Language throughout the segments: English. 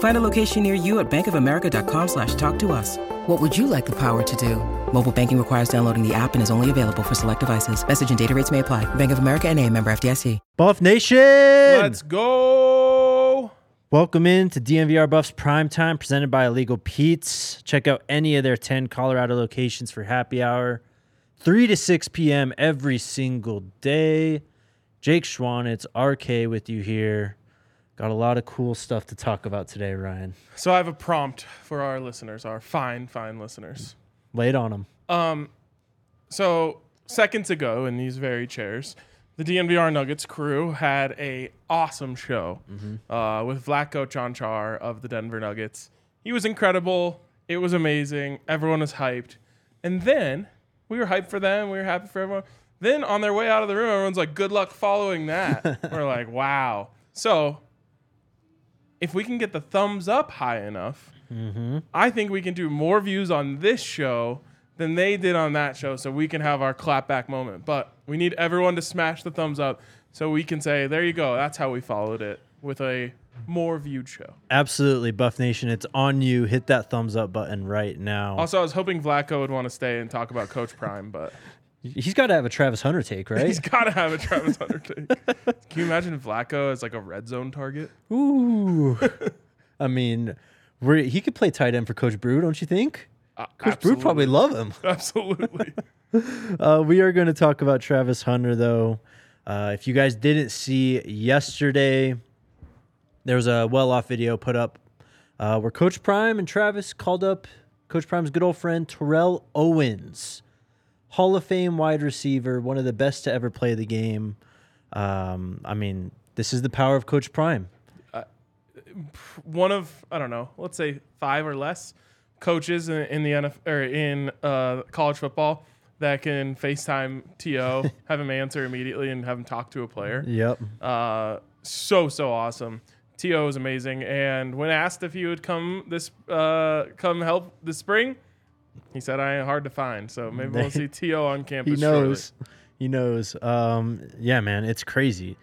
Find a location near you at bankofamerica.com slash talk to us. What would you like the power to do? Mobile banking requires downloading the app and is only available for select devices. Message and data rates may apply. Bank of America and a member FDIC. Buff Nation! Let's go. Welcome in to DNVR Buffs Primetime presented by Illegal Pete's. Check out any of their 10 Colorado locations for happy hour, 3 to 6 p.m. every single day. Jake Schwanitz, RK with you here. Got a lot of cool stuff to talk about today, Ryan. So I have a prompt for our listeners, our fine, fine listeners. Lay it on them. Um, so seconds ago in these very chairs, the DNVR Nuggets crew had a awesome show uh, with Vlatko Čančar of the Denver Nuggets. He was incredible. It was amazing. Everyone was hyped. And then we were hyped for them. We were happy for everyone. Then on their way out of the room, everyone's like, good luck following that. we're like, wow. So if we can get the thumbs up high enough, mm-hmm. I think we can do more views on this show than they did on that show, so we can have our clapback moment. But we need everyone to smash the thumbs up so we can say, there you go. That's how we followed it with a more viewed show. Absolutely, Buff Nation. It's on you. Hit that thumbs up button right now. Also, I was hoping Vlatko would want to stay and talk about Coach Prime, but He's got to have a Travis Hunter take, right? he's got to have a Travis Hunter take. Can you imagine Vlatko as like a red zone target? Ooh. I mean, he could play tight end for Coach Brew, don't you think? Uh, Coach Brew probably love him. Absolutely. Uh, we are going to talk about Travis Hunter, though. Uh, if you guys didn't see yesterday, there was a well off video put up uh, where Coach Prime and Travis called up Coach Prime's good old friend Terrell Owens, Hall of Fame wide receiver, one of the best to ever play the game. Um, I mean, this is the power of Coach Prime. one of I don't know, let's say five or less coaches in, in the NFL or in uh, college football that can FaceTime T.O. have him answer immediately and have him talk to a player. Yep. Uh, so so awesome. T.O. is amazing, and when asked if he would come this uh, come help this spring, he said I ain't hard to find. So maybe we'll see T.O. on campus. he knows. He knows. Um, yeah, man, it's crazy.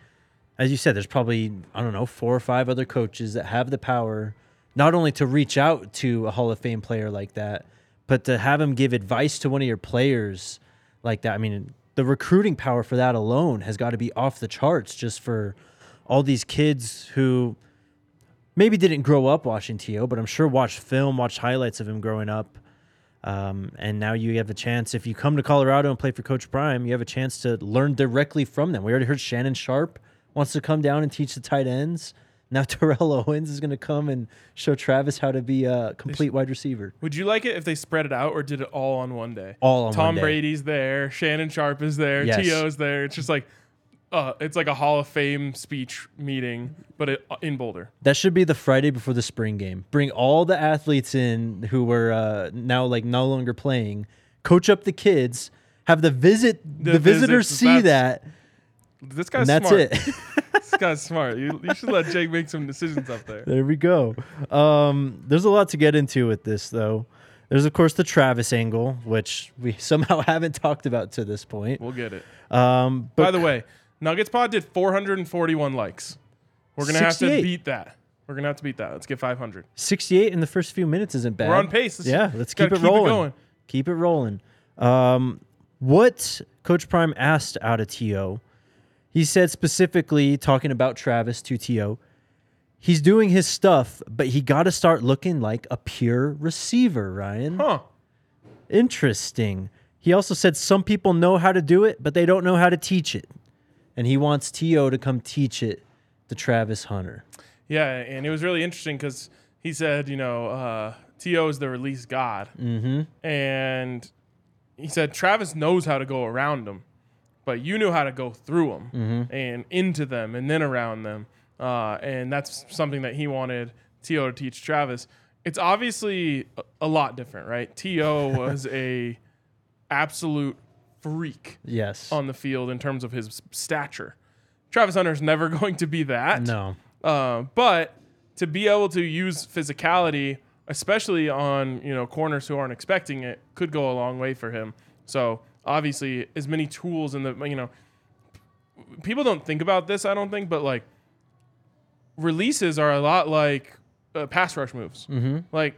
As you said, there's probably I don't know four or five other coaches that have the power, not only to reach out to a Hall of Fame player like that, but to have him give advice to one of your players like that. I mean, the recruiting power for that alone has got to be off the charts. Just for all these kids who maybe didn't grow up watching T.O., but I'm sure watched film, watched highlights of him growing up. Um, and now you have a chance, if you come to Colorado and play for Coach Prime, you have a chance to learn directly from them. We already heard Shannon Sharpe wants to come down and teach the tight ends. Now Terrell Owens is going to come and show Travis how to be a complete wide receiver. Would you like it if they spread it out or did it all on one day? All on Tom one day. Brady's there, Shannon Sharpe is there, Yes. T.O.'s there. It's just like, uh, it's like a Hall of Fame speech meeting, but it, in Boulder. That should be the Friday before the spring game. Bring all the athletes in who were uh, now like no longer playing. Coach up the kids. Have the visit the, The visitors see that, This guy's that's smart. it. this guy's smart. You, you should let Jake make some decisions up there. There we go. Um, there's a lot to get into with this, though. There's, of course, the Travis angle, which we somehow haven't talked about to this point. We'll get it. Um, but By the way, Nuggets Pod did 441 likes. We're gonna have to 68. beat that. We're gonna have to beat that. Let's get 500. 68 in the first few minutes isn't bad. We're on pace. Let's- yeah, let's gotta keep it keep it rolling. going. Keep it rolling. Um, what Coach Prime asked out of T.O., he said specifically talking about Travis to T.O., he's doing his stuff, but he got to start looking like a pure receiver. Ryan. Huh? Interesting. He also said some people know how to do it, but they don't know how to teach it. And he wants T.O. to come teach it to Travis Hunter. Yeah, and it was really interesting because he said, you know, uh, T.O. is the release god, Mm-hmm. and he said Travis knows how to go around them, but you knew how to go through them Mm-hmm. and into them and then around them, uh, and that's something that he wanted T.O. to teach Travis. It's obviously a, a lot different, right? T.O. was a absolute freak Yes. on the field in terms of his stature. Travis Hunter's never going to be that. no. Uh, but to be able to use physicality, especially on you know corners who aren't expecting it, could go a long way for him. So obviously, as many tools in the you know, people don't think about this. I don't think, but like releases are a lot like uh, pass rush moves. Mm-hmm. Like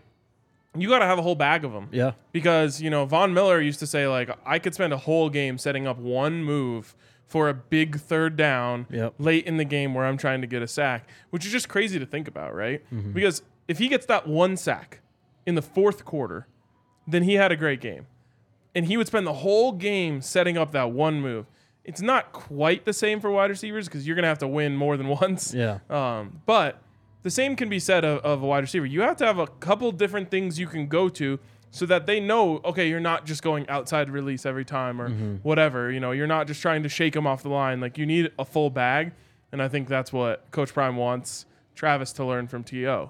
you got to have a whole bag of them Yeah. because you know Von Miller used to say like I could spend a whole game setting up one move for a big third down Yep. late in the game where I'm trying to get a sack, which is just crazy to think about, right? Mm-hmm. Because if he gets that one sack in the fourth quarter, then he had a great game. And he would spend the whole game setting up that one move. It's not quite the same for wide receivers because you're going to have to win more than once. Yeah. Um, but the same can be said of, of a wide receiver. You have to have a couple different things you can go to so that they know, okay, you're not just going outside release every time or whatever. You know, you're not just trying to shake them off the line. Like you need a full bag, and I think that's what Coach Prime wants Travis to learn from To.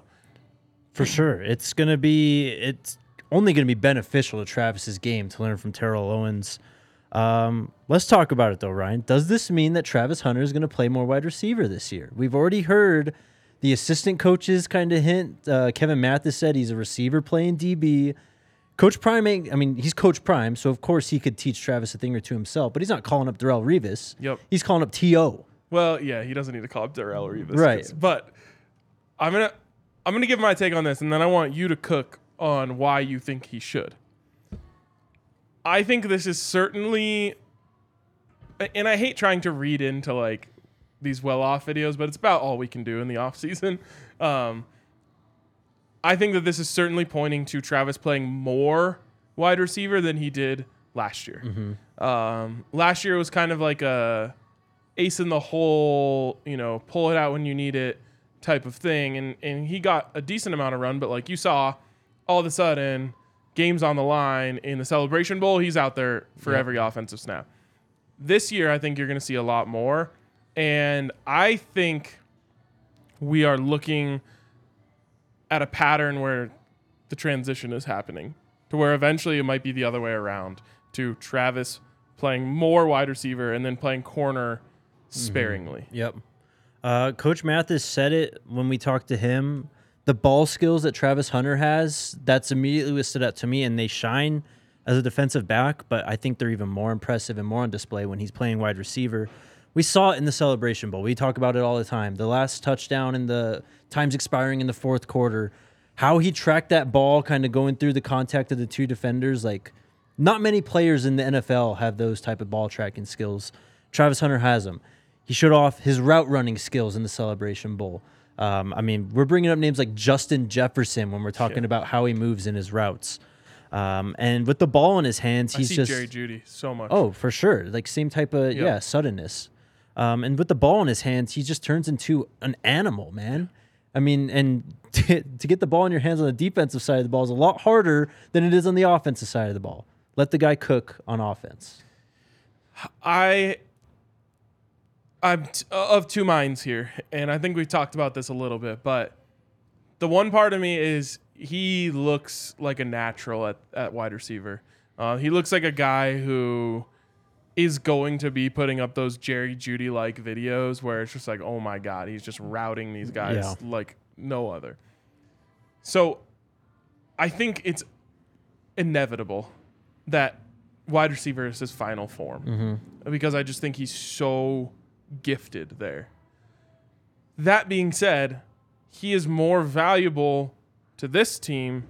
For sure. It's going to be, it's only going to be beneficial to Travis's game to learn from Terrell Owens. Um, let's talk about it though, Ryan. Does this mean that Travis Hunter is going to play more wide receiver this year? We've already heard the assistant coaches kind of hint. Uh, Kevin Mathis said he's a receiver playing DB. Coach Prime, ain't, I mean, he's Coach Prime, so of course he could teach Travis a thing or two himself, but he's not calling up Darrelle Revis. Yep. He's calling up T.O. Well, yeah, he doesn't need to call up Darrelle Revis, Right. But I'm gonna I'm gonna give my take on this, and then I want you to cook on why you think he should. I think this is certainly, and I hate trying to read into like these well-off videos, but it's about all we can do in the off season. Um, I think that this is certainly pointing to Travis playing more wide receiver than he did last year. Um, last year was kind of like a ace in the hole, you know, pull it out when you need it type of thing. And and he got a decent amount of run, but like you saw, all of a sudden, games on the line in the celebration bowl, he's out there for every offensive snap. This year, I think you're gonna see a lot more. And I think we are looking at a pattern where the transition is happening to where eventually it might be the other way around to Travis playing more wide receiver and then playing corner sparingly. Yep. Uh, Coach Mathis said it when we talked to him. The ball skills that Travis Hunter has, that's immediately what stood out to me, and they shine as a defensive back, but I think they're even more impressive and more on display when he's playing wide receiver. We saw it in the Celebration Bowl. We talk about it all the time. The last touchdown in the times expiring in the fourth quarter, how he tracked that ball kind of going through the contact of the two defenders, like not many players in the NFL have those type of ball tracking skills. Travis Hunter has them. He showed off his route running skills in the Celebration Bowl. Um, I mean, we're bringing up names like Justin Jefferson when we're talking about how he moves in his routes. Um, and with the ball in his hands, I he's just Jerry Jeudy so much. oh, for sure, like same type of Yeah. yeah suddenness. Um, and with the ball in his hands, he just turns into an animal, man. I mean, and to, to get the ball in your hands on the defensive side of the ball is a lot harder than it is on the offensive side of the ball. Let the guy cook on offense. I I'm t- of two minds here, and I think we've talked about this a little bit, but the one part of me is he looks like a natural at, at wide receiver. Uh, he looks like a guy who is going to be putting up those Jerry Jeudy like videos where it's just like, oh my God, he's just routing these guys Yeah. like no other. So I think it's inevitable that wide receiver is his final form mm-hmm. because I just think he's so gifted there. That being said, he is more valuable to this team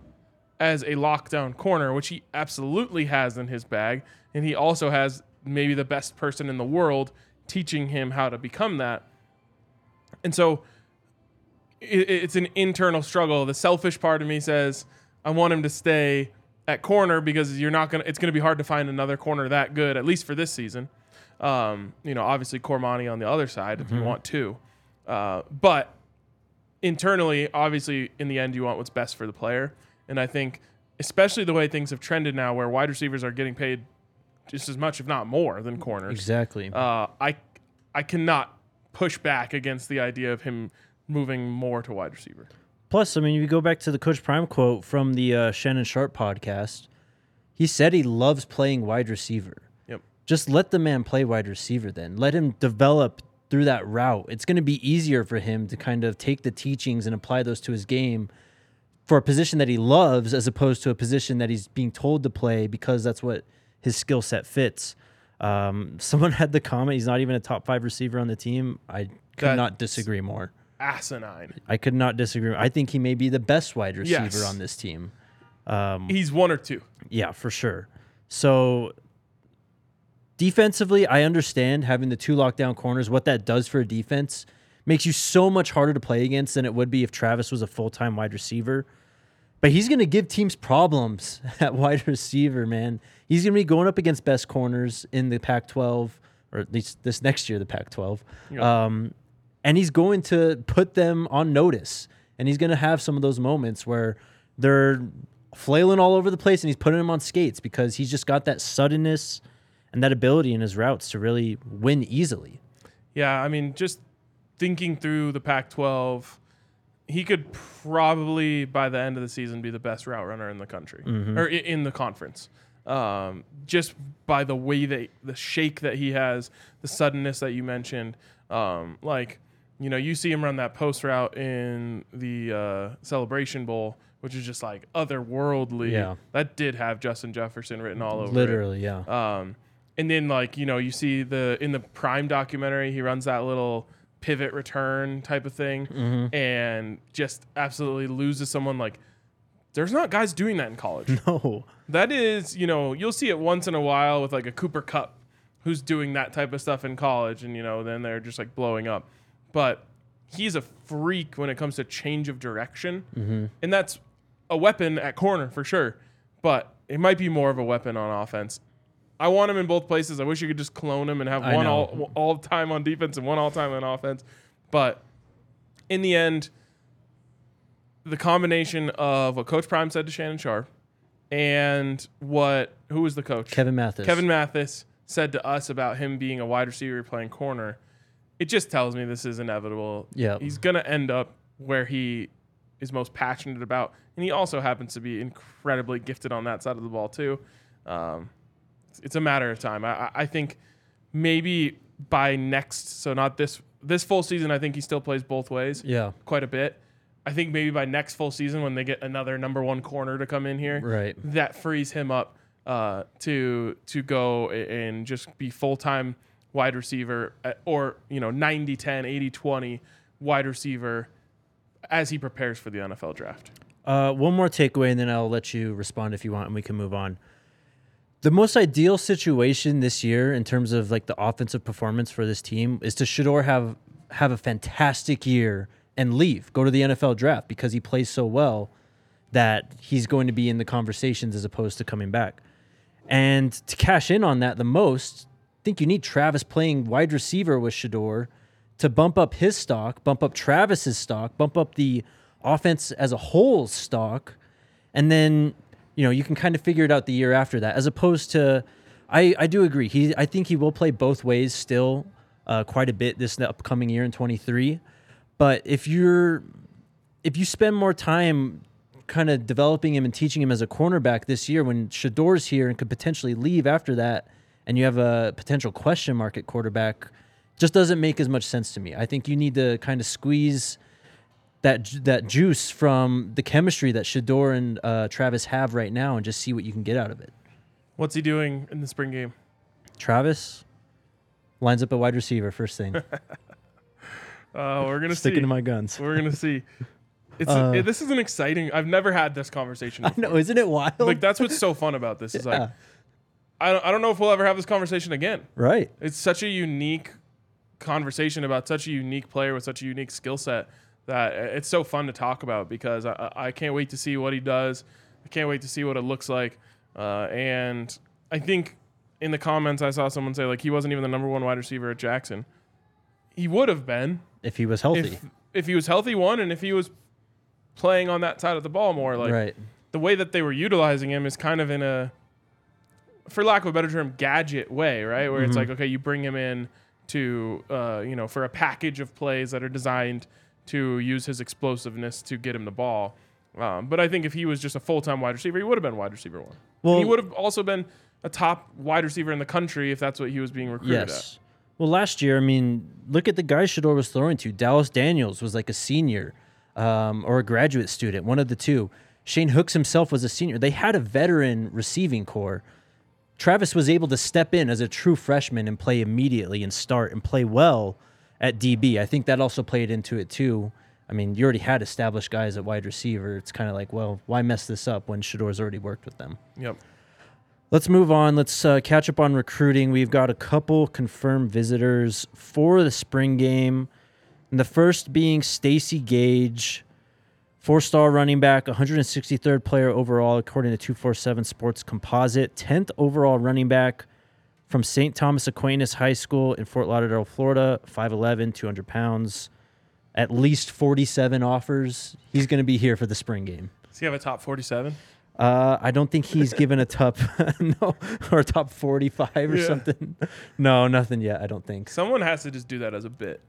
as a lockdown corner, which he absolutely has in his bag. And he also has maybe the best person in the world teaching him how to become that. And so it, it's an internal struggle. The selfish part of me says, I want him to stay at corner because you're not gonna. It's gonna be hard to find another corner that good, at least for this season. Um, you know, obviously Cormani on the other side if Mm-hmm. you want to. Uh, but internally, obviously, in the end, you want what's best for the player. And I think, especially the way things have trended now, where wide receivers are getting paid just as much, if not more, than corners. Exactly. Uh, I I cannot push back against the idea of him moving more to wide receiver. Plus, I mean, if you go back to the Coach Prime quote from the uh, Shannon Sharpe podcast, he said he loves playing wide receiver. Yep. Just let the man play wide receiver then. Let him develop through that route. It's going to be easier for him to kind of take the teachings and apply those to his game for a position that he loves as opposed to a position that he's being told to play because that's what his skill set fits. Um, someone had the comment he's not even a top five receiver on the team. I could That- not disagree more. Asinine. I could not disagree. I think he may be the best wide receiver Yes. on this team. He's one or two. Yeah, for sure. So defensively, I understand having the two lockdown corners, what that does for a defense makes you so much harder to play against than it would be if Travis was a full time wide receiver. But he's going to give teams problems at wide receiver, man. He's going to be going up against best corners in the Pac 12, or at least this next year, the Pac 12. Yeah. Um, and he's going to put them on notice. And he's going to have some of those moments where they're flailing all over the place and he's putting them on skates because he's just got that suddenness and that ability in his routes to really win easily. Yeah, I mean, just thinking through the Pac 12, he could probably, by the end of the season, be the best route runner in the country or in the conference. Um, just by the way that the shake that he has, the suddenness that you mentioned. Um, like, you know, you see him run that post route in the uh, Celebration Bowl, which is just like otherworldly. Yeah. That did have Justin Jefferson written all over it. Literally, yeah. Um, and then like you know you see the in the Prime documentary he runs that little pivot return type of thing mm-hmm. and just absolutely loses someone like there's not guys doing that in college. no. that is you know you'll see it once in a while with like a Cooper Kupp who's doing that type of stuff in college and you know then they're just like blowing up. But he's a freak when it comes to change of direction. Mm-hmm. And that's a weapon at corner for sure. But it might be more of a weapon on offense. I want him in both places. I wish you could just clone him and have I one know. all all time on defense and one all time on offense. But in the end, the combination of what Coach Prime said to Shannon Sharpe and what who was the coach? Kevin Mathis. Kevin Mathis said to us about him being a wide receiver playing corner. It just tells me this is inevitable. Yeah. He's gonna end up where he is most passionate about, and he also happens to be incredibly gifted on that side of the ball too. Um, it's- a matter of time. I, I- I think maybe by next, so not this this full season. I think he still plays both ways Yeah. quite a bit. I think maybe by next full season when they get another number one corner to come in here, Right. that frees him up uh, to to go and just be full time wide receiver uh, or you know 90 10 80 20 wide receiver as he prepares for the NFL draft. Uh, one more takeaway, and then I'll let you respond if you want, and we can move on. The most ideal situation this year, in terms of like the offensive performance for this team, is to Shedeur have have a fantastic year and leave, go to the NFL draft because he plays so well that he's going to be in the conversations as opposed to coming back. And to cash in on that the most, I think you need Travis playing wide receiver with Shedeur to bump up his stock, bump up Travis's stock, bump up the offense as a whole stock, and then you know you can kind of figure it out the year after that. As opposed to, I I do agree. He I think he will play both ways still, uh, quite a bit this upcoming year in twenty three. But if you're if you spend more time kind of developing him and teaching him as a cornerback this year when Shedeur's here and could potentially leave after that and you have a potential question mark at quarterback just doesn't make as much sense to me. I think you need to kind of squeeze that that juice from the chemistry that Shedeur and uh, Travis have right now and just see what you can get out of it. What's he doing in the spring game? Travis lines up a wide receiver first thing. Uh, we're gonna Sticking see. to my guns. we're gonna see. It's Uh, it- this is an exciting. I've never had this conversation. I Before. know, isn't it wild? Like that's what's so fun about this. Is Yeah. like I don't, I don't know if we'll ever have this conversation again. right. It's such a unique conversation about such a unique player with such a unique skill set that it's so fun to talk about because I, I can't wait to see what he does. I can't wait to see what it looks like. Uh, and I think in the comments, I saw someone say like he wasn't even the number one wide receiver at Jackson. He would have been If he was healthy. if if he was healthy, one, and if he was playing on that side of the ball more. Like right. the way that they were utilizing him is kind of in a, for lack of a better term, gadget way, right? Where it's Mm-hmm. like, okay, you bring him in to, uh, you know, for a package of plays that are designed to use his explosiveness to get him the ball. Um, but I think if he was just a full time wide receiver, he would have been wide receiver one. Well- and he would have also been a top wide receiver in the country if that's what he was being recruited Yes. Well, last year, I mean, look at the guys Shedeur was throwing to. Dallas Daniels was like a senior um, or a graduate student, one of the two. Shane Hooks himself was a senior. They had a veteran receiving core. Travis was able to step in as a true freshman and play immediately and start and play well at DB. I think that also played into it too. I mean, you already had established guys at wide receiver. It's kind of like, well, why mess this up when Shedeur's already worked with them? Yep. Let's move on. Let's uh, catch up on recruiting. We've got a couple confirmed visitors for the spring game. And the first being Stacy Gage, four star running back, 163rd player overall, according to 247 Sports Composite, 10th overall running back from St. Thomas Aquinas High School in Fort Lauderdale, Florida, 5'11, 200 pounds. At least 47 offers. He's going to be here for the spring game. Does he have a top 47? Uh, I don't think he's given a top no or a top forty five or Yeah. something. No, nothing yet. I don't think. Someone has to just do that as a bit.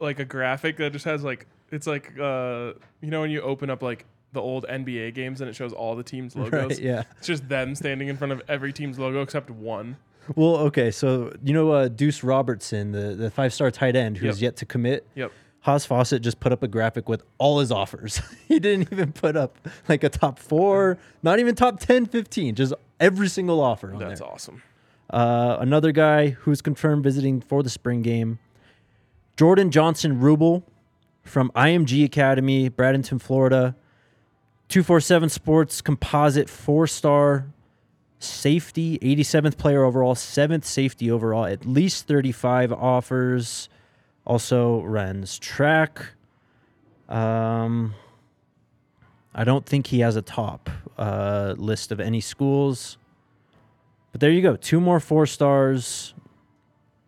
Like a graphic that just has like it's like uh you know when you open up like the old NBA games and it shows all the teams logos. Right, yeah. It's just them standing in front of every team's logo except one. Well, okay. So you know uh, Deuce Robertson, the the five star tight end who's Yep. yet to commit. Yep. Hayes Fawcett just put up a graphic with all his offers. he didn't even put up like a top four, not even top 10, 15, just every single offer That's there. awesome. Uh, another guy who's confirmed visiting for the spring game, Jordan Johnson Rubel from IMG Academy, Bradenton, Florida. 247 Sports Composite four star safety, 87th player overall, seventh safety overall, at least 35 offers. Also runs track. Um, I don't think he has a top uh, list of any schools. But there you go. Two more four stars,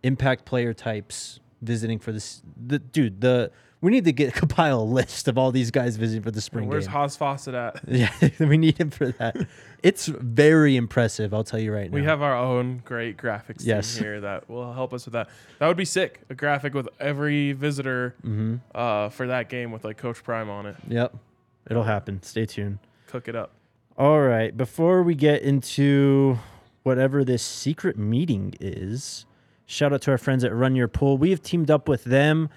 impact player types visiting for this. The dude, the we need to get a compile a list of all these guys visiting for the spring Where's game. Hayes Fawcett at? yeah, we need him for that. It's very impressive. I'll tell you right now. We have our own great graphics Yes. team here that will help us with that. That would be sick. A graphic with every visitor Mm-hmm. uh, for that game with like Coach Prime on it. Yep, it'll happen. Stay tuned. Cook it up. All right. Before we get into whatever this secret meeting is, shout out to our friends at Run Your Pool. We have teamed up with them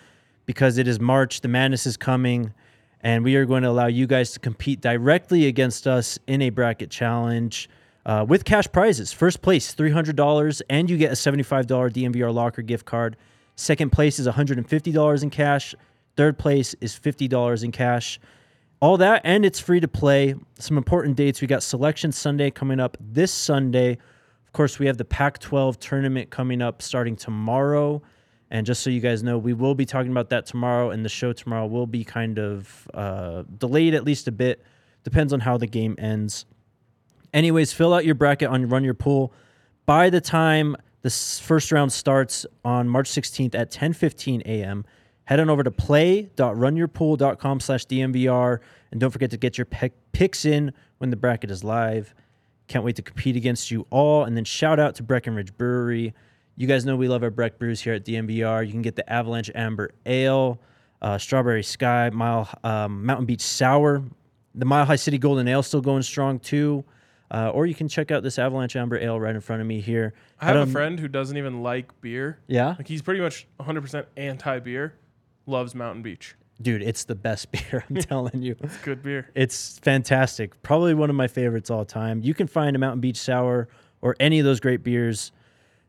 because it is March. The madness is coming, and we are going to allow you guys to compete directly against us in a bracket challenge. Uh, with cash prizes. First place, $300, and you get a $75 DNVR locker gift card. Second place is $150 in cash. Third place is $50 in cash all that and it's free to play some important dates we got selection sunday coming up this sunday of course we have the pac 12 tournament coming up starting tomorrow and just so you guys know we will be talking about that tomorrow and the show tomorrow will be kind of uh, delayed at least a bit. Depends on how the game ends. Anyways fill out your bracket on run your pool. By the time the first round starts on march 16th at 10.15 a.m head on over to play.runyourpool.com slash dnvr and don't forget to get your pick, picks in when the bracket is live. Can't wait to compete against you all and then shout out to breckenridge brewery you guys know we love our breck brews here at dnvr you can get the avalanche amber ale uh, strawberry sky mile um, mountain beach sour the mile high city golden ale still going strong too uh, or you can check out this avalanche amber ale right in front of me here I have a friend who doesn't even like beer. yeah Like he's pretty much 100% anti beer. Loves Mountain Beach. dude it's the best beer i'm telling you It's good beer. It's fantastic. Probably one of my favorites all time. You can find a Mountain Beach Sour or any of those great beers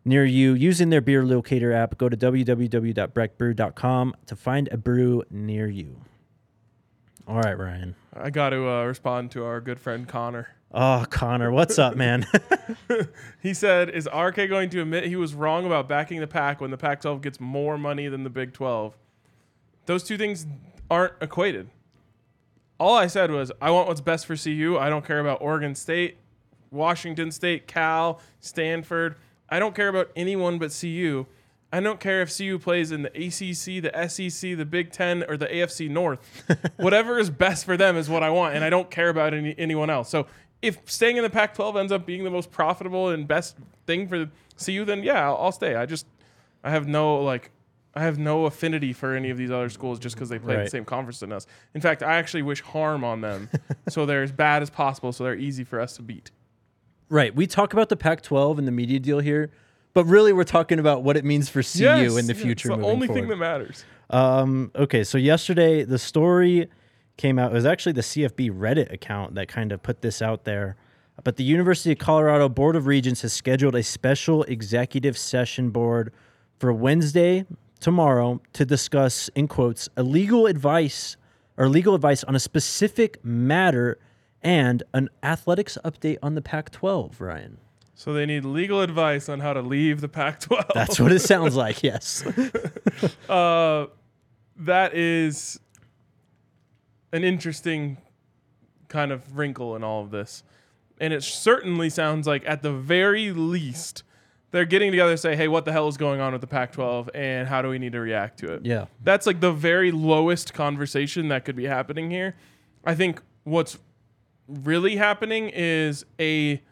near you using their beer locator app. Go to www.breckbrew.com to find a brew near you. All right, Ryan. I got to uh, respond to our good friend Connor. Oh, Connor, what's up, man? He said, "Is RK going to admit he was wrong about backing the Pac when the Pac-12 gets more money than the Big 12?" Those two things aren't equated. All I said was, "I want what's best for CU. I don't care about Oregon State, Washington State, Cal, Stanford. I don't care about anyone but CU. I don't care if CU plays in the ACC, the SEC, the Big Ten, or the AFC North. Whatever is best for them is what I want, and I don't care about any, anyone else. So if staying in the Pac-12 ends up being the most profitable and best thing for CU, then yeah, I'll, I'll stay. I just I have no like I have no affinity for any of these other schools just because they play Right. the same conference than us. In fact, I actually wish harm on them, so they're as bad as possible, so they're easy for us to beat. Right. We talk about the Pac-12 and the media deal here, but really we're talking about what it means for CU Yes, in the future. It's the only forward. thing that matters. Um, okay, so yesterday the story came out. It was actually the CFB Reddit account that kind of put this out there. But the University of Colorado Board of Regents has scheduled a special executive session board for Wednesday, tomorrow, to discuss, in quotes, a legal advice or legal advice on a specific matter and an athletics update on the Pac 12, Ryan. So they need legal advice on how to leave the Pac-12. That's what it sounds like, yes. uh, that is an interesting kind of wrinkle in all of this. And it certainly sounds like, at the very least, they're getting together to say, hey, what the hell is going on with the Pac 12 and how do we need to react to it? Yeah. That's like the very lowest conversation that could be happening here. I think what's really happening is a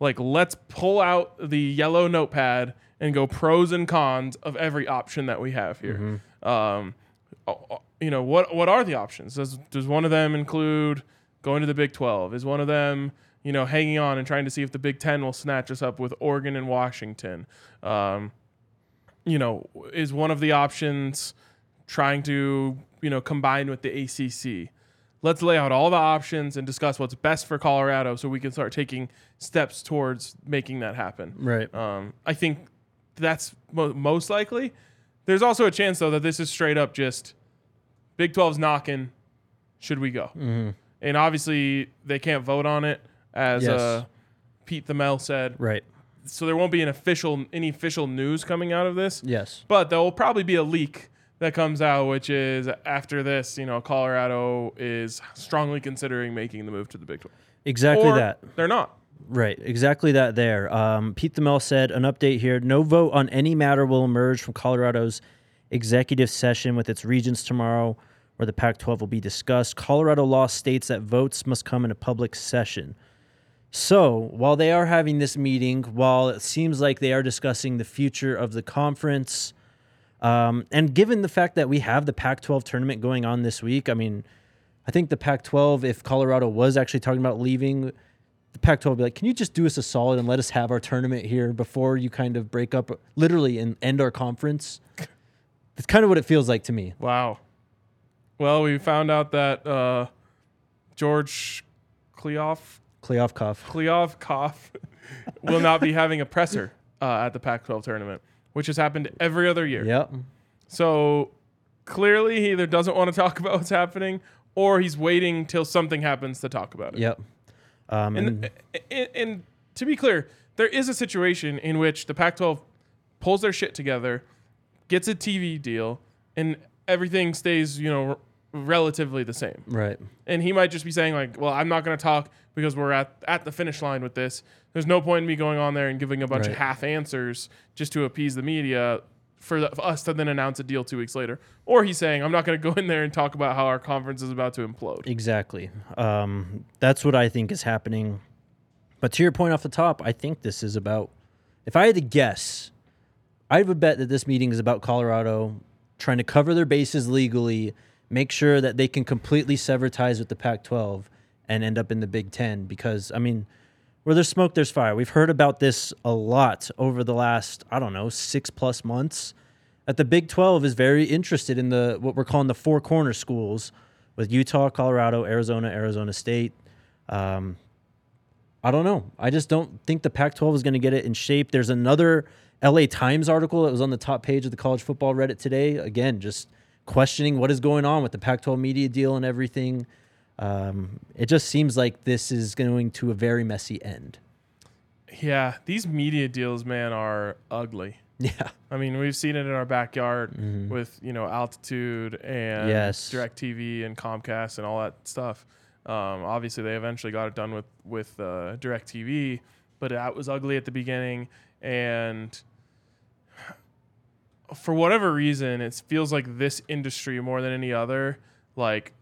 like let's pull out the yellow notepad and go pros and cons of every option that we have here. Um, o- o- you know what what are the options? Does does one of them include going to the Big Twelve? Is one of them you know hanging on and trying to see if the Big Ten will snatch us up with Oregon and Washington? Um, you know, is one of the options trying to you know combine with the ACC? Let's lay out all the options and discuss what's best for Colorado, so we can start taking steps towards making that happen. Right. Um, I think that's mo- most likely. There's also a chance though that this is straight up just Big 12's knocking. Should we go? Mm-hmm. And obviously they can't vote on it, as Yes. uh, Pete Thamel said. Right. So there won't be an official any official news coming out of this. Yes. But there will probably be a leak that comes out, which is after this, you know, Colorado is strongly considering making the move to the Big 12. Exactly or that. They're not. Right, exactly that there. Um, Pete Thamel said, an update here no vote on any matter will emerge from Colorado's executive session with its regents tomorrow, where the Pac 12 will be discussed. Colorado law states that votes must come in a public session. So, while they are having this meeting, while it seems like they are discussing the future of the conference, um, and given the fact that we have the Pac 12 tournament going on this week, I mean, I think the Pac 12, if Colorado was actually talking about leaving, the Pac 12 would be like, can you just do us a solid and let us have our tournament here before you kind of break up, literally, and end our conference? That's kind of what it feels like to me. Wow. Well, we found out that uh, George Kleoff Kleofkov. Kleovkov will not be having a presser uh, at the Pac-12 tournament, which has happened every other year. Yep. So clearly, he either doesn't want to talk about what's happening, or he's waiting till something happens to talk about it. Yep. Um, and, And, and, to be clear, there is a situation in which the Pac-12 pulls their shit together, gets a TV deal, and everything stays, you know, r- relatively the same. right. And he might just be saying like, "Well, I'm not going to talk because we're at at the finish line with this. There's no point in me going on there and giving a bunch of half answers just to appease the media." For, the, for us to then announce a deal two weeks later, or he's saying, "I'm not going to go in there and talk about how our conference is about to implode." Exactly. Um, that's what I think is happening. But to your point off the top, I think this is about. If I had to guess, I would bet that this meeting is about Colorado trying to cover their bases legally, make sure that they can completely sever ties with the Pac-12 and end up in the Big Ten. Because I mean, where there's smoke, there's fire. We've heard about this a lot over the last I don't know six plus months. That the Big 12 is very interested in the what we're calling the four corner schools with Utah, Colorado, Arizona, Arizona State. Um, I don't know. I just don't think the Pac 12 is going to get it in shape. There's another LA Times article that was on the top page of the college football Reddit today. Again, just questioning what is going on with the Pac 12 media deal and everything. Um, it just seems like this is going to a very messy end. Yeah, these media deals, man, are ugly. Yeah. I mean, we've seen it in our backyard with you know altitude and Yes. Directv and Comcast and all that stuff. Um, obviously, they eventually got it done with with uh, Directv, but that was ugly at the beginning, and for whatever reason, it feels like this industry more than any other, like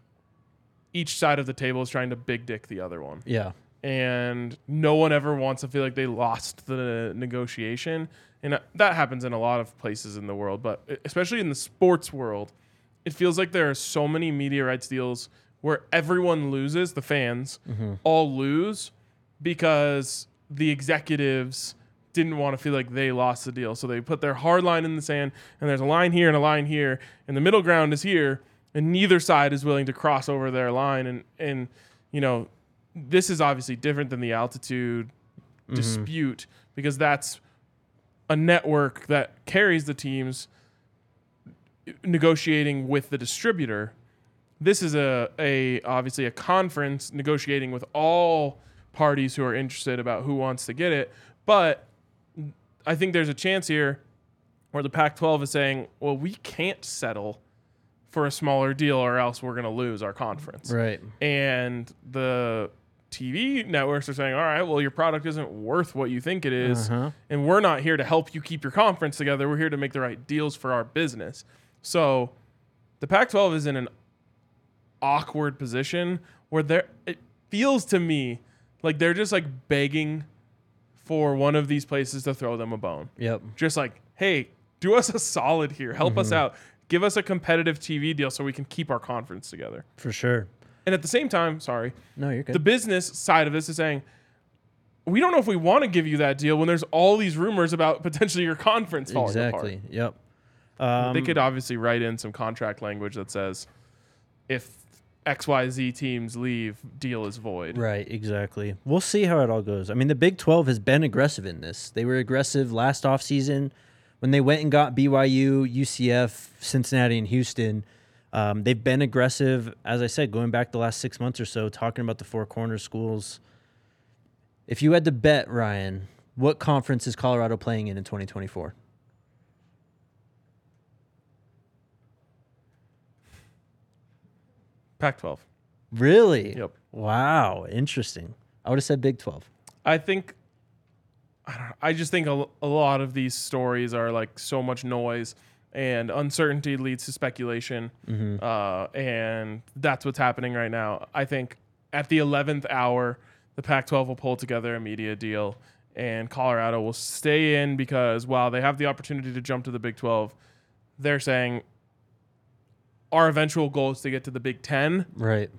each side of the table is trying to big dick the other one Yeah. and no one ever wants to feel like they lost the negotiation. And uh, that happens in a lot of places in the world, but especially in the sports world, it feels like there are so many media rights deals where everyone loses, the fans all lose because the executives didn't want to feel like they lost the deal. So they put their hard line in the sand, and there's a line here and a line here, and the middle ground is here, and neither side is willing to cross over their line. And and you know, this is obviously different than the altitude mm-hmm. dispute because that's a network that carries the teams negotiating with the distributor. This is a, a obviously a conference negotiating with all parties who are interested about who wants to get it. But I think there's a chance here where the Pac-12 is saying, "Well, we can't settle for a smaller deal, or else we're going to lose our conference." Right. and the TV networks are saying, "All right, well, your product isn't worth what you think it is, Uh-huh. and we're not here to help you keep your conference together. We're here to make the right deals for our business." So, the Pac-12 is in an awkward position where there it feels to me like they're just like begging for one of these places to throw them a bone. Yep. Just like, "Hey, do us a solid here. Help us out. Give us a competitive TV deal so we can keep our conference together." For sure. And at the same time, sorry, No, you're good. the business side of this is saying, we don't know if we want to give you that deal when there's all these rumors about potentially your conference falling exactly. apart. Yep. Um, they could obviously write in some contract language that says, if XYZ teams leave, deal is void. Right, exactly. We'll see how it all goes. I mean, the Big 12 has been aggressive in this. They were aggressive last offseason when they went and got BYU, UCF, Cincinnati, and Houston. Um, they've been aggressive, as I said, going back the last six months or so, talking about the four corner schools. If you had to bet, Ryan, what conference is Colorado playing in in 2024? Pac 12. Really? Yep. Wow, interesting. I would have said Big 12. I think, I, don't know, I just think a, a lot of these stories are like so much noise and uncertainty leads to speculation. Uh, and that's what's happening right now. I think at the 11th hour, the Pac 12 will pull together a media deal and Colorado will stay in because while they have the opportunity to jump to the Big 12, they're saying our eventual goal is to get to the Big 10 Right.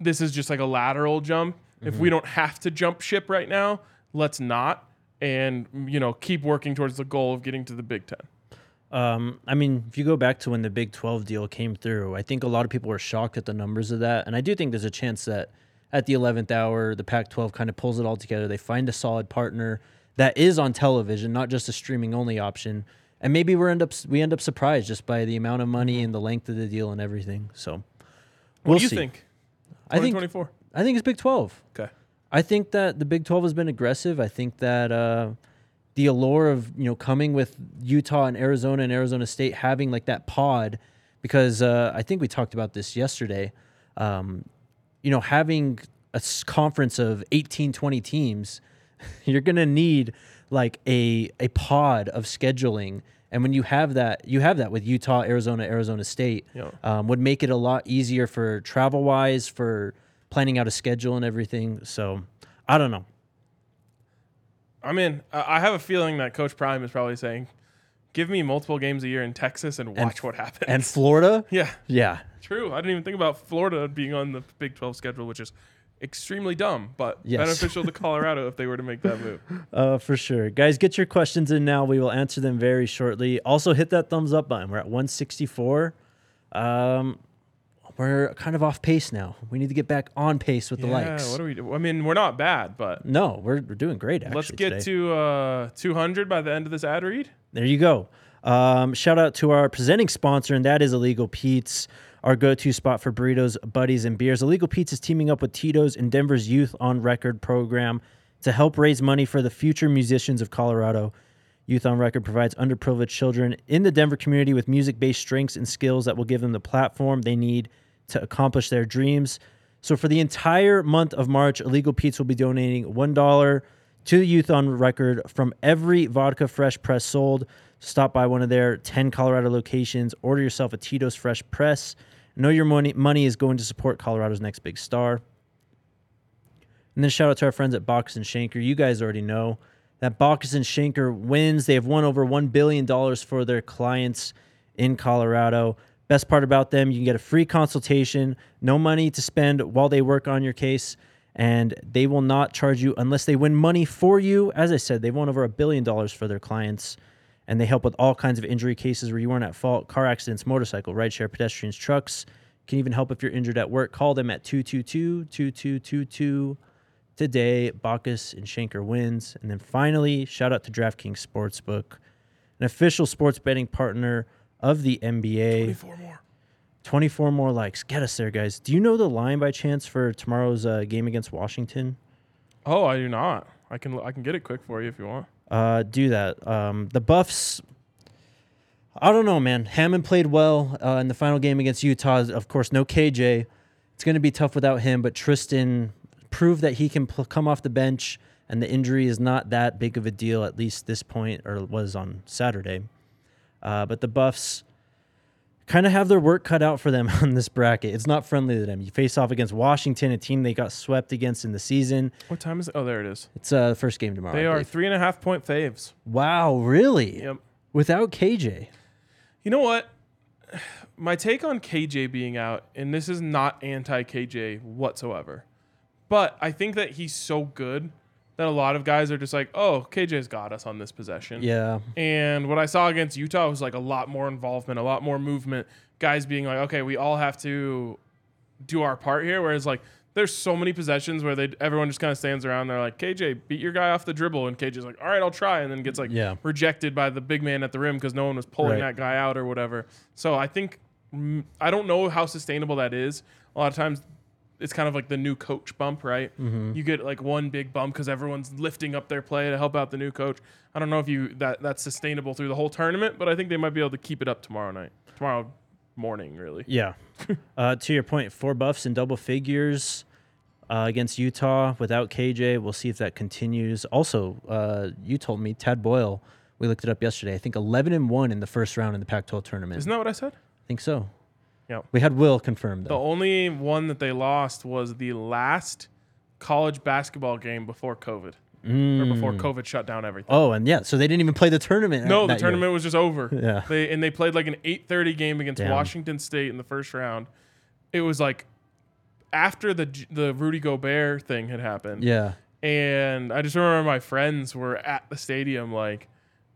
this is just like a lateral jump. If we don't have to jump ship right now, let's not. And you know, keep working towards the goal of getting to the Big Ten. Um, I mean, if you go back to when the Big 12 deal came through, I think a lot of people were shocked at the numbers of that. And I do think there's a chance that at the 11th hour, the Pac 12 kind of pulls it all together. They find a solid partner that is on television, not just a streaming only option. And maybe we end up we end up surprised just by the amount of money and the length of the deal and everything. So we'll do you see. think? I think 2024. I think it's Big 12. Okay. I think that the Big 12 has been aggressive. I think that uh, the allure of you know coming with Utah and Arizona and Arizona State having like that pod, because uh, I think we talked about this yesterday. Um, you know, having a conference of 18, 20 teams, you're gonna need like a a pod of scheduling. And when you have that, you have that with Utah, Arizona, Arizona State, Yeah. um, would make it a lot easier for travel wise, for planning out a schedule and everything. So I don't know. I'm in. I I have a feeling that Coach Prime is probably saying, "Give me multiple games a year in Texas and watch what happens." And Florida, yeah, yeah, true. I didn't even think about Florida being on the Big 12 schedule, which is extremely dumb, but Yes. beneficial to Colorado if they were to make that move. uh, for sure. Guys, get your questions in now. We will answer them very shortly. Also, hit that thumbs up button. We're at 164. Um, we're kind of off pace now. We need to get back on pace with the yeah, likes. what do we do? I mean, we're not bad, but no, we're, we're doing great. Actually, let's get today. to uh, 200 by the end of this ad read. There you go. Um, shout out to our presenting sponsor, and that is Illegal Pete's, our go to spot for burritos, buddies, and beers. Illegal Pete's is teaming up with Tito's and Denver's Youth on Record program to help raise money for the future musicians of Colorado. Youth on Record provides underprivileged children in the Denver community with music based strengths and skills that will give them the platform they need to accomplish their dreams. So for the entire month of March, Illegal Pete's will be donating one dollar to the youth on record from every vodka fresh press sold. Stop by one of their 10 Colorado locations, order yourself a Tito's Fresh Press. Know your money money is going to support Colorado's next big star. And then shout out to our friends at Bachus and Schanker. You guys already know that Bachus and Schanker wins. They have won over $1 billion for their clients in Colorado. Best part about them, you can get a free consultation, no money to spend while they work on your case, and they will not charge you unless they win money for you. As I said, they've won over a billion dollars for their clients, and they help with all kinds of injury cases where you weren't at fault car accidents, motorcycle, rideshare, pedestrians, trucks. Can even help if you're injured at work. Call them at 222 2222 today. Bachus and Schanker wins. And then finally, shout out to DraftKings Sportsbook, an official sports betting partner of the NBA. 24 more. 24 more likes. Get us there, guys. Do you know the line by chance for tomorrow's uh, game against Washington? Oh, I do not. I can I can get it quick for you if you want. Uh, do that. Um, the Buffs. I don't know, man. Hammond played well uh, in the final game against Utah. Of course, no KJ. It's going to be tough without him, but Tristan proved that he can pl- come off the bench, and the injury is not that big of a deal, at least this point, or was on Saturday. Uh, but the Buffs kind of have their work cut out for them on this bracket. It's not friendly to them. You face off against Washington, a team they got swept against in the season. What time is it? Oh, there it is. It's uh, the first game tomorrow. They I are believe. three and a half point faves. Wow, really? Yep. Without KJ. You know what? My take on KJ being out, and this is not anti KJ whatsoever, but I think that he's so good that a lot of guys are just like, oh, KJ's got us on this possession. Yeah. And what I saw against Utah was like a lot more involvement, a lot more movement. Guys being like, okay, we all have to do our part here. Whereas like there's so many possessions where they everyone just kind of stands around. They're like, KJ, beat your guy off the dribble, and KJ's like, all right, I'll try, and then gets like Yeah. rejected by the big man at the rim because no one was pulling Right. that guy out or whatever. So I think mm, I don't know how sustainable that is. A lot of times. It's kind of like the new coach bump, right? Mm-hmm. You get like one big bump because everyone's lifting up their play to help out the new coach. I don't know if you that that's sustainable through the whole tournament, but I think they might be able to keep it up tomorrow night, tomorrow morning, really. Yeah. uh, to your point, four buffs in double figures uh, against Utah without KJ. We'll see if that continues. Also, uh, you told me Tad Boyle. We looked it up yesterday. I think 11 and one in the first round in the Pac-12 tournament. Isn't that what I said? I think so. Yeah. We had Will confirm that. The only one that they lost was the last college basketball game before COVID, or before mm. COVID shut down everything. Oh, and yeah, so they didn't even play the tournament. No, the that year. tournament was just over. Yeah. They and they played like an 8:30 game against Damn. Washington State in the first round. It was like after the the Rudy Gobert thing had happened. Yeah. And I just remember my friends were at the stadium like,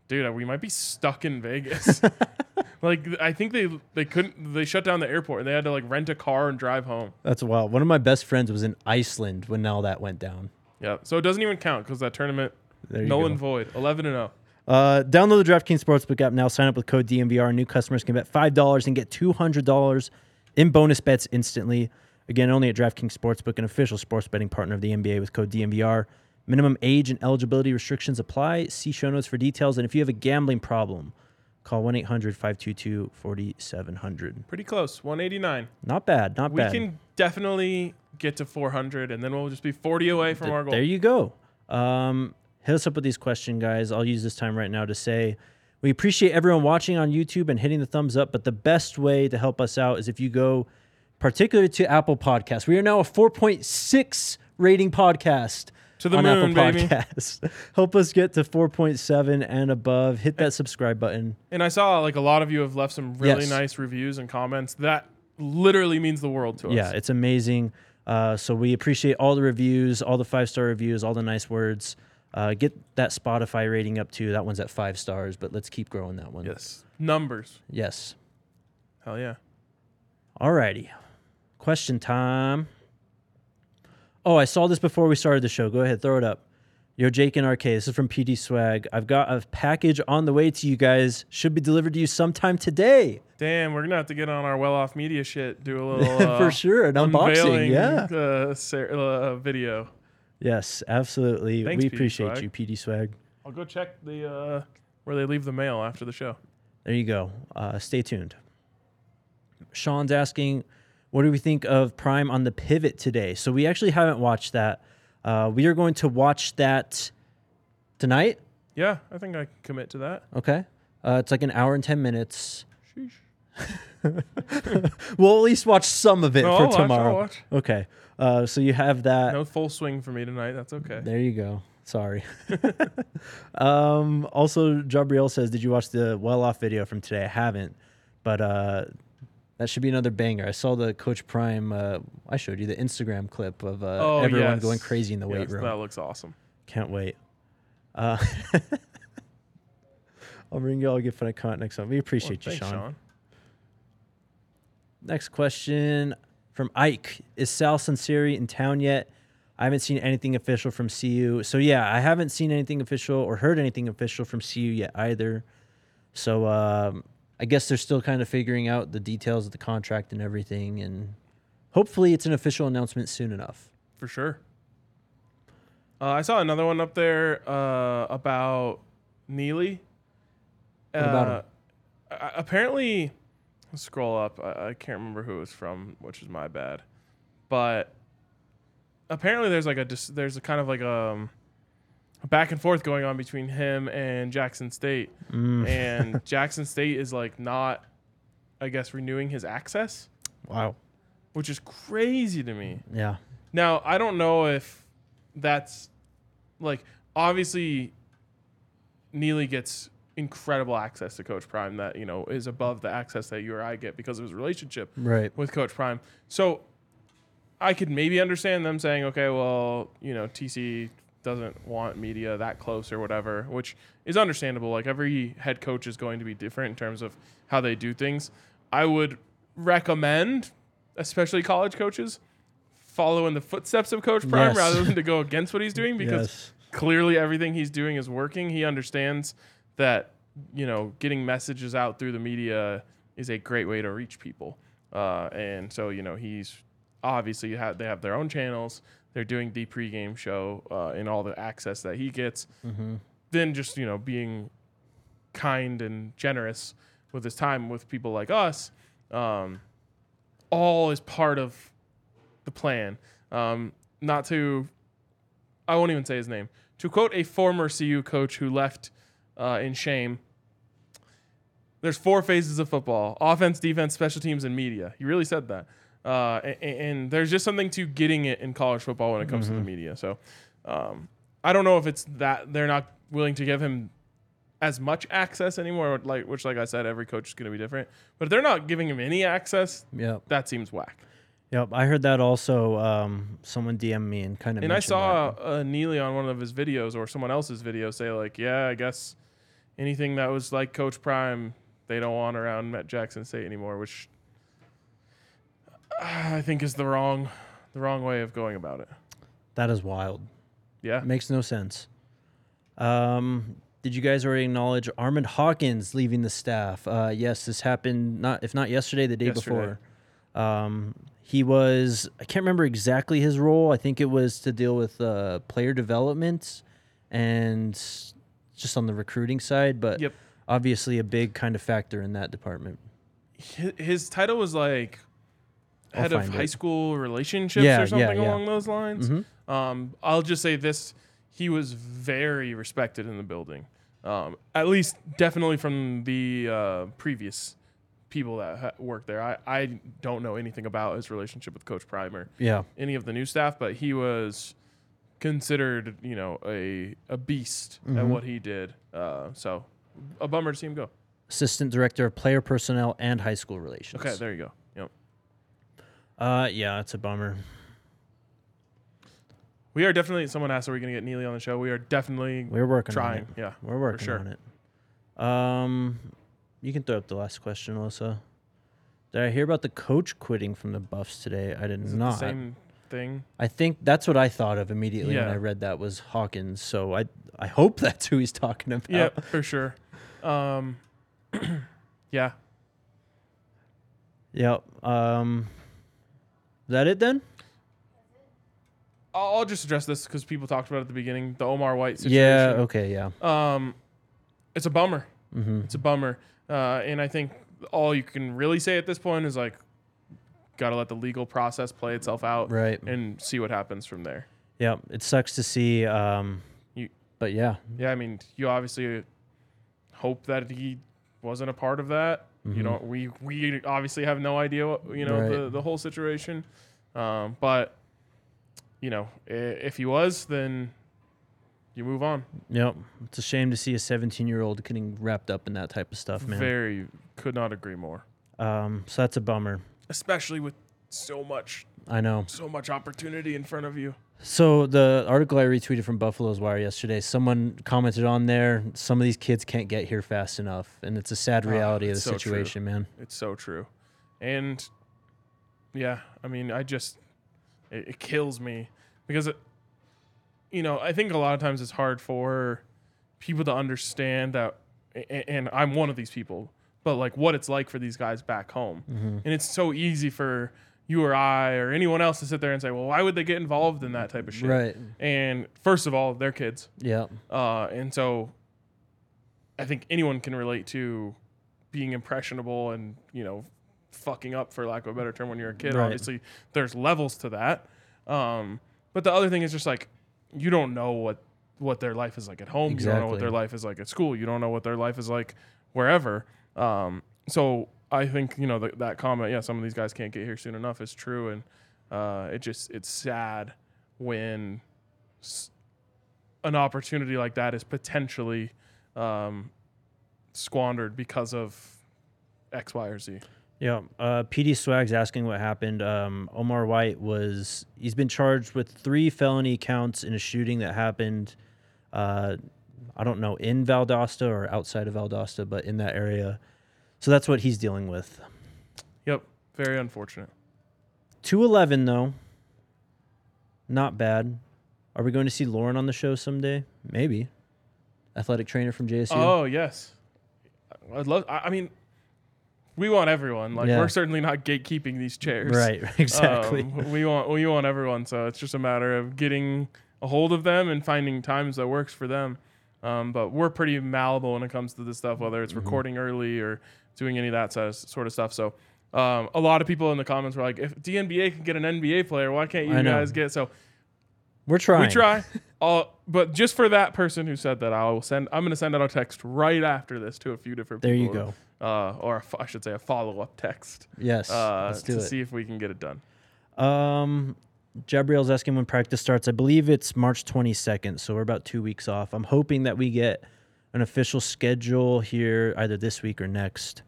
dude, we might be stuck in Vegas. like I think they they couldn't they shut down the airport and they had to like rent a car and drive home. That's wild. One of my best friends was in Iceland when all that went down. Yeah. So it doesn't even count because that tournament There null and void. Eleven and oh. zero. Uh, download the DraftKings Sportsbook app now. Sign up with code DNVR. New customers can bet $5 and get $200 in bonus bets instantly. Again, only at DraftKings Sportsbook, an official sports betting partner of the NBA with code DNVR. Minimum age and eligibility restrictions apply. See show notes for details. And if you have a gambling problem, call 1 800 522 4700. Pretty close. One eighty nine. Not bad. Not We bad. We can definitely get to four hundred and then we'll just be forty away from Th- our goal. There you go. Um, hit us up with these questions, guys. I'll use this time right now to say we appreciate everyone watching on YouTube and hitting the thumbs up. But the best way to help us out is if you go, particularly to Apple Podcasts. We are now a 4.6 rating podcast. To the on moon, Apple baby. Help us get to 4.7 and above. Hit that subscribe button. And I saw like a lot of you have left some really Yes. nice reviews and comments. That literally means the world to us. Yeah, it's amazing. Uh, so we appreciate all the reviews, all the five star reviews, all the nice words. Uh, get that Spotify rating up too. That one's at five stars, but let's keep growing that one. Yes. Numbers. Yes. Hell yeah. Alrighty. Question time. Oh, I saw this before we started the show. Go ahead, throw it up. Yo, Jake and RK. This is from PD Swag. I've got a package on the way to you guys. Should be delivered to you sometime today. Damn, we're gonna have to get on our well off media shit. Do a little uh, For sure. An unboxing. Yeah. Uh, ser- uh, video. Yes, absolutely. Thanks, we PD appreciate Swag. you, PD Swag. I'll go check the uh, where they leave the mail after the show. There you go. Uh, stay tuned. Sean's asking, What do we think of Prime on the pivot today? So we actually haven't watched that. Uh, we are going to watch that tonight. Yeah, I think I can commit to that. Okay. Uh, it's like an hour and 10 minutes. Sheesh. We'll at least watch some of it No, for I'll watch, tomorrow. watch. Okay. Uh, so you have that. No full swing for me tonight. That's okay. There you go. Sorry. um, also, Jabriel says, "Did you watch the well off video from today?" I haven't, but uh, that should be another banger. I saw the Coach Prime. Uh, I showed you the Instagram clip of uh, Oh, everyone yes. going crazy in the weight Yes, room. That looks awesome. Can't wait. Uh, I'll bring you all a good fun content next time. We Well, appreciate you, thanks, Sean. Next question from Ike: Is Sal Sunseri in town yet? I haven't seen anything official from CU. So yeah, I haven't seen anything official or heard anything official from CU yet either. So um, I guess they're still kind of figuring out the details of the contract and everything, and hopefully it's an official announcement soon enough. for sure. Uh, I saw another one up there uh, about Neely. What about him? Uh, apparently, scroll up. I, I can't remember who it was from, which is my bad. But apparently, there's like a dis- there's a kind of like um, a back and forth going on between him and Jackson State, Mm. and Jackson State is like not, I guess, renewing his access, Wow. which is crazy to me. Yeah. Now, I don't know if that's like obviously Neely gets incredible access to Coach Prime that, you know, is above the access that you or I get because of his relationship Right. with Coach Prime. So I could maybe understand them saying, okay, well, you know, TC doesn't want media that close or whatever, which is understandable. Like every head coach is going to be different in terms of how they do things. I would recommend, especially college coaches, follow in the footsteps of Coach Prime Yes. rather than to go against what he's doing because Yes. clearly everything he's doing is working. He understands that you know getting messages out through the media is a great way to reach people, uh, and so you know he's obviously had they have their own channels. They're doing the pregame show uh, and all the access that he gets. Then just you know being kind and generous with his time with people like us, um, all is part of the plan. Um, not to, I won't even say his name. To quote a former CU coach who left uh, in shame, there's four phases of football offense, defense, special teams, and media. He really said that. Uh, and, and there's just something to getting it in college football when it comes to the media. So um, I don't know if it's that they're not willing to give him as much access anymore, like which, like I said, every coach is going to be different. But if they're not giving him any access, yeah, that seems whack. Yep. I heard that also. Um, someone DM me and kind of. And I saw uh, Neely on one of his videos or someone else's video say like, yeah, I guess anything that was like Coach Prime, they don't want around at Jackson State anymore, which I think is the wrong, the wrong way of going about it. that is wild. Yeah. Makes no sense. Um, did you guys already acknowledge Armand Hawkins leaving the staff? Uh, yes, this happened not if not yesterday, the day Yesterday. before. Um, he was I can't remember exactly his role. I think it was to deal with uh, player development and just on the recruiting side, but Yep. obviously a big kind of factor in that department. His, title was like head of high it. school relationships Yeah, or something yeah. along those lines. Mhm. Um, I'll just say this: he was very respected in the building. Um, at least, definitely from the uh, previous people that ha- worked there. I, I don't know anything about his relationship with Coach Primer, Yeah. any of the new staff, but he was considered, you know, a a beast at Mm-hmm. what he did. Uh, so, a bummer to see him go. Assistant Director of Player Personnel and High School Relations. Okay, there you go. Uh, yeah, it's a bummer. We are definitely. Someone asked, "Are we going to get Neely on the show?" We are definitely We're working trying. on it. Yeah, We're working sure. on it. Um, you can throw up the last question, Alyssa. Did I hear about the coach quitting from the Buffs today? I did Is not. the same thing? I think that's what I thought of immediately when I read that was Hawkins. So I I hope that's who he's talking about. Yeah, for sure. Um, yeah. Yep. Um, that it then? I'll, I'll just address this because people talked about it at the beginning. The Omar White situation. Yeah. Okay. Yeah. Um, it's a bummer. Mm-hmm. It's a bummer. Uh, and I think all you can really say at this point is like, got to let the legal process play itself out, Right. and see what happens from there. Yeah, it sucks to see. Um, You- but yeah, Yeah, I mean, you obviously hope that he wasn't a part of that. You know, we we obviously have no idea, what, you know, Right. the the whole situation. Um, but you know, if he was, then you move on. yep. It's a shame to see a 17 year old getting wrapped up in that type of stuff, man. Very could not agree more. Um, so that's a bummer. Especially with so much I know. so much opportunity in front of you. So the article I retweeted from Buffaloes Wire yesterday, someone commented on there. Some of these kids can't get here fast enough, and it's a sad Ah, reality of the so true. situation, man. It's so true. And yeah, I mean, I just it, it kills me because it, you know, I think a lot of times it's hard for people to understand that a- and I'm one of these people, but like what it's like for these guys back home. And it's so easy for you or I or anyone else to sit there and say, "Well, why would they get involved in that type of shit?" Right. And first of all, they're kids. Yeah. Uh, and so I think anyone can relate to being impressionable and, you know, fucking up for lack of a better term when you're a kid. Right. Obviously, there's levels to that. Um, but the other thing is just like you don't know what what their life is like at home. You don't know what their life is like at school. You don't know what their life is like wherever. Um, so I think you know th- that comment. Yeah, some of these guys can't get here soon enough is true, and uh, it just it's sad when s- an opportunity like that is potentially um, squandered because of X, Y, or Z. Yeah. Uh, PD Swag's asking what happened. Um, Omar White was he's been charged with three felony counts in a shooting that happened. Uh, I don't know in Valdosta or outside of Valdosta, but in that area. So that's what he's dealing with. Yep, very unfortunate. Two eleven though. Not bad. Are we going to see Lauren on the show someday? Maybe. Athletic trainer from JSU. Oh yes, I'd love. I, I mean, we want everyone. Like Yeah. we're certainly not gatekeeping these chairs. Right. Exactly. Um, we want we want everyone. So it's just a matter of getting a hold of them and finding times that works for them. Um, but we're pretty malleable when it comes to this stuff, whether Mm-hmm. it's recording early or doing any of that sort of stuff. So um, a lot of people in the comments were like, "If DNVR can get an NBA player, why can't you I know. guys get?" So We're trying. we try. Uh, but just for that person who said that, I will send. I'm going to send out a text right after this to a few different There people. you go. Uh, or a I should say a follow up text. Yes. Uh, let's do to it. see if we can get it done. Um, Jabriel's asking when practice starts. I believe it's March 22nd, so we're about two weeks off. I'm hoping that we get an official schedule here either this week or next.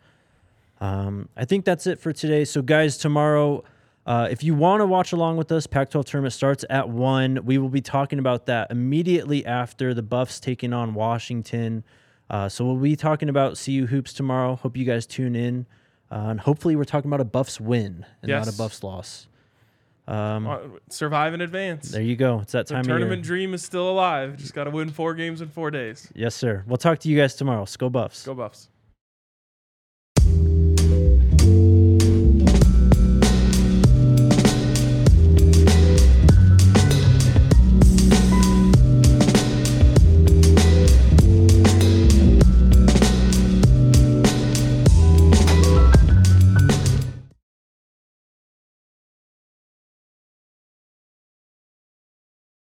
Um, I think that's it for today. So, guys, tomorrow, uh, if you want to watch along with us, Pac 12 tournament starts at 1. We will be talking about that immediately after the Buffs taking on Washington. Uh, so, we'll be talking about CU Hoops tomorrow. Hope you guys tune in. Uh, and hopefully, we're talking about a Buffs win and not a Buffs loss. Um, Uh, survive in advance. there you go. It's that time. the tournament dream is still alive. Just got to win four games in four days. Yes, sir. We'll talk to you guys tomorrow. Go Buffs. Go Buffs.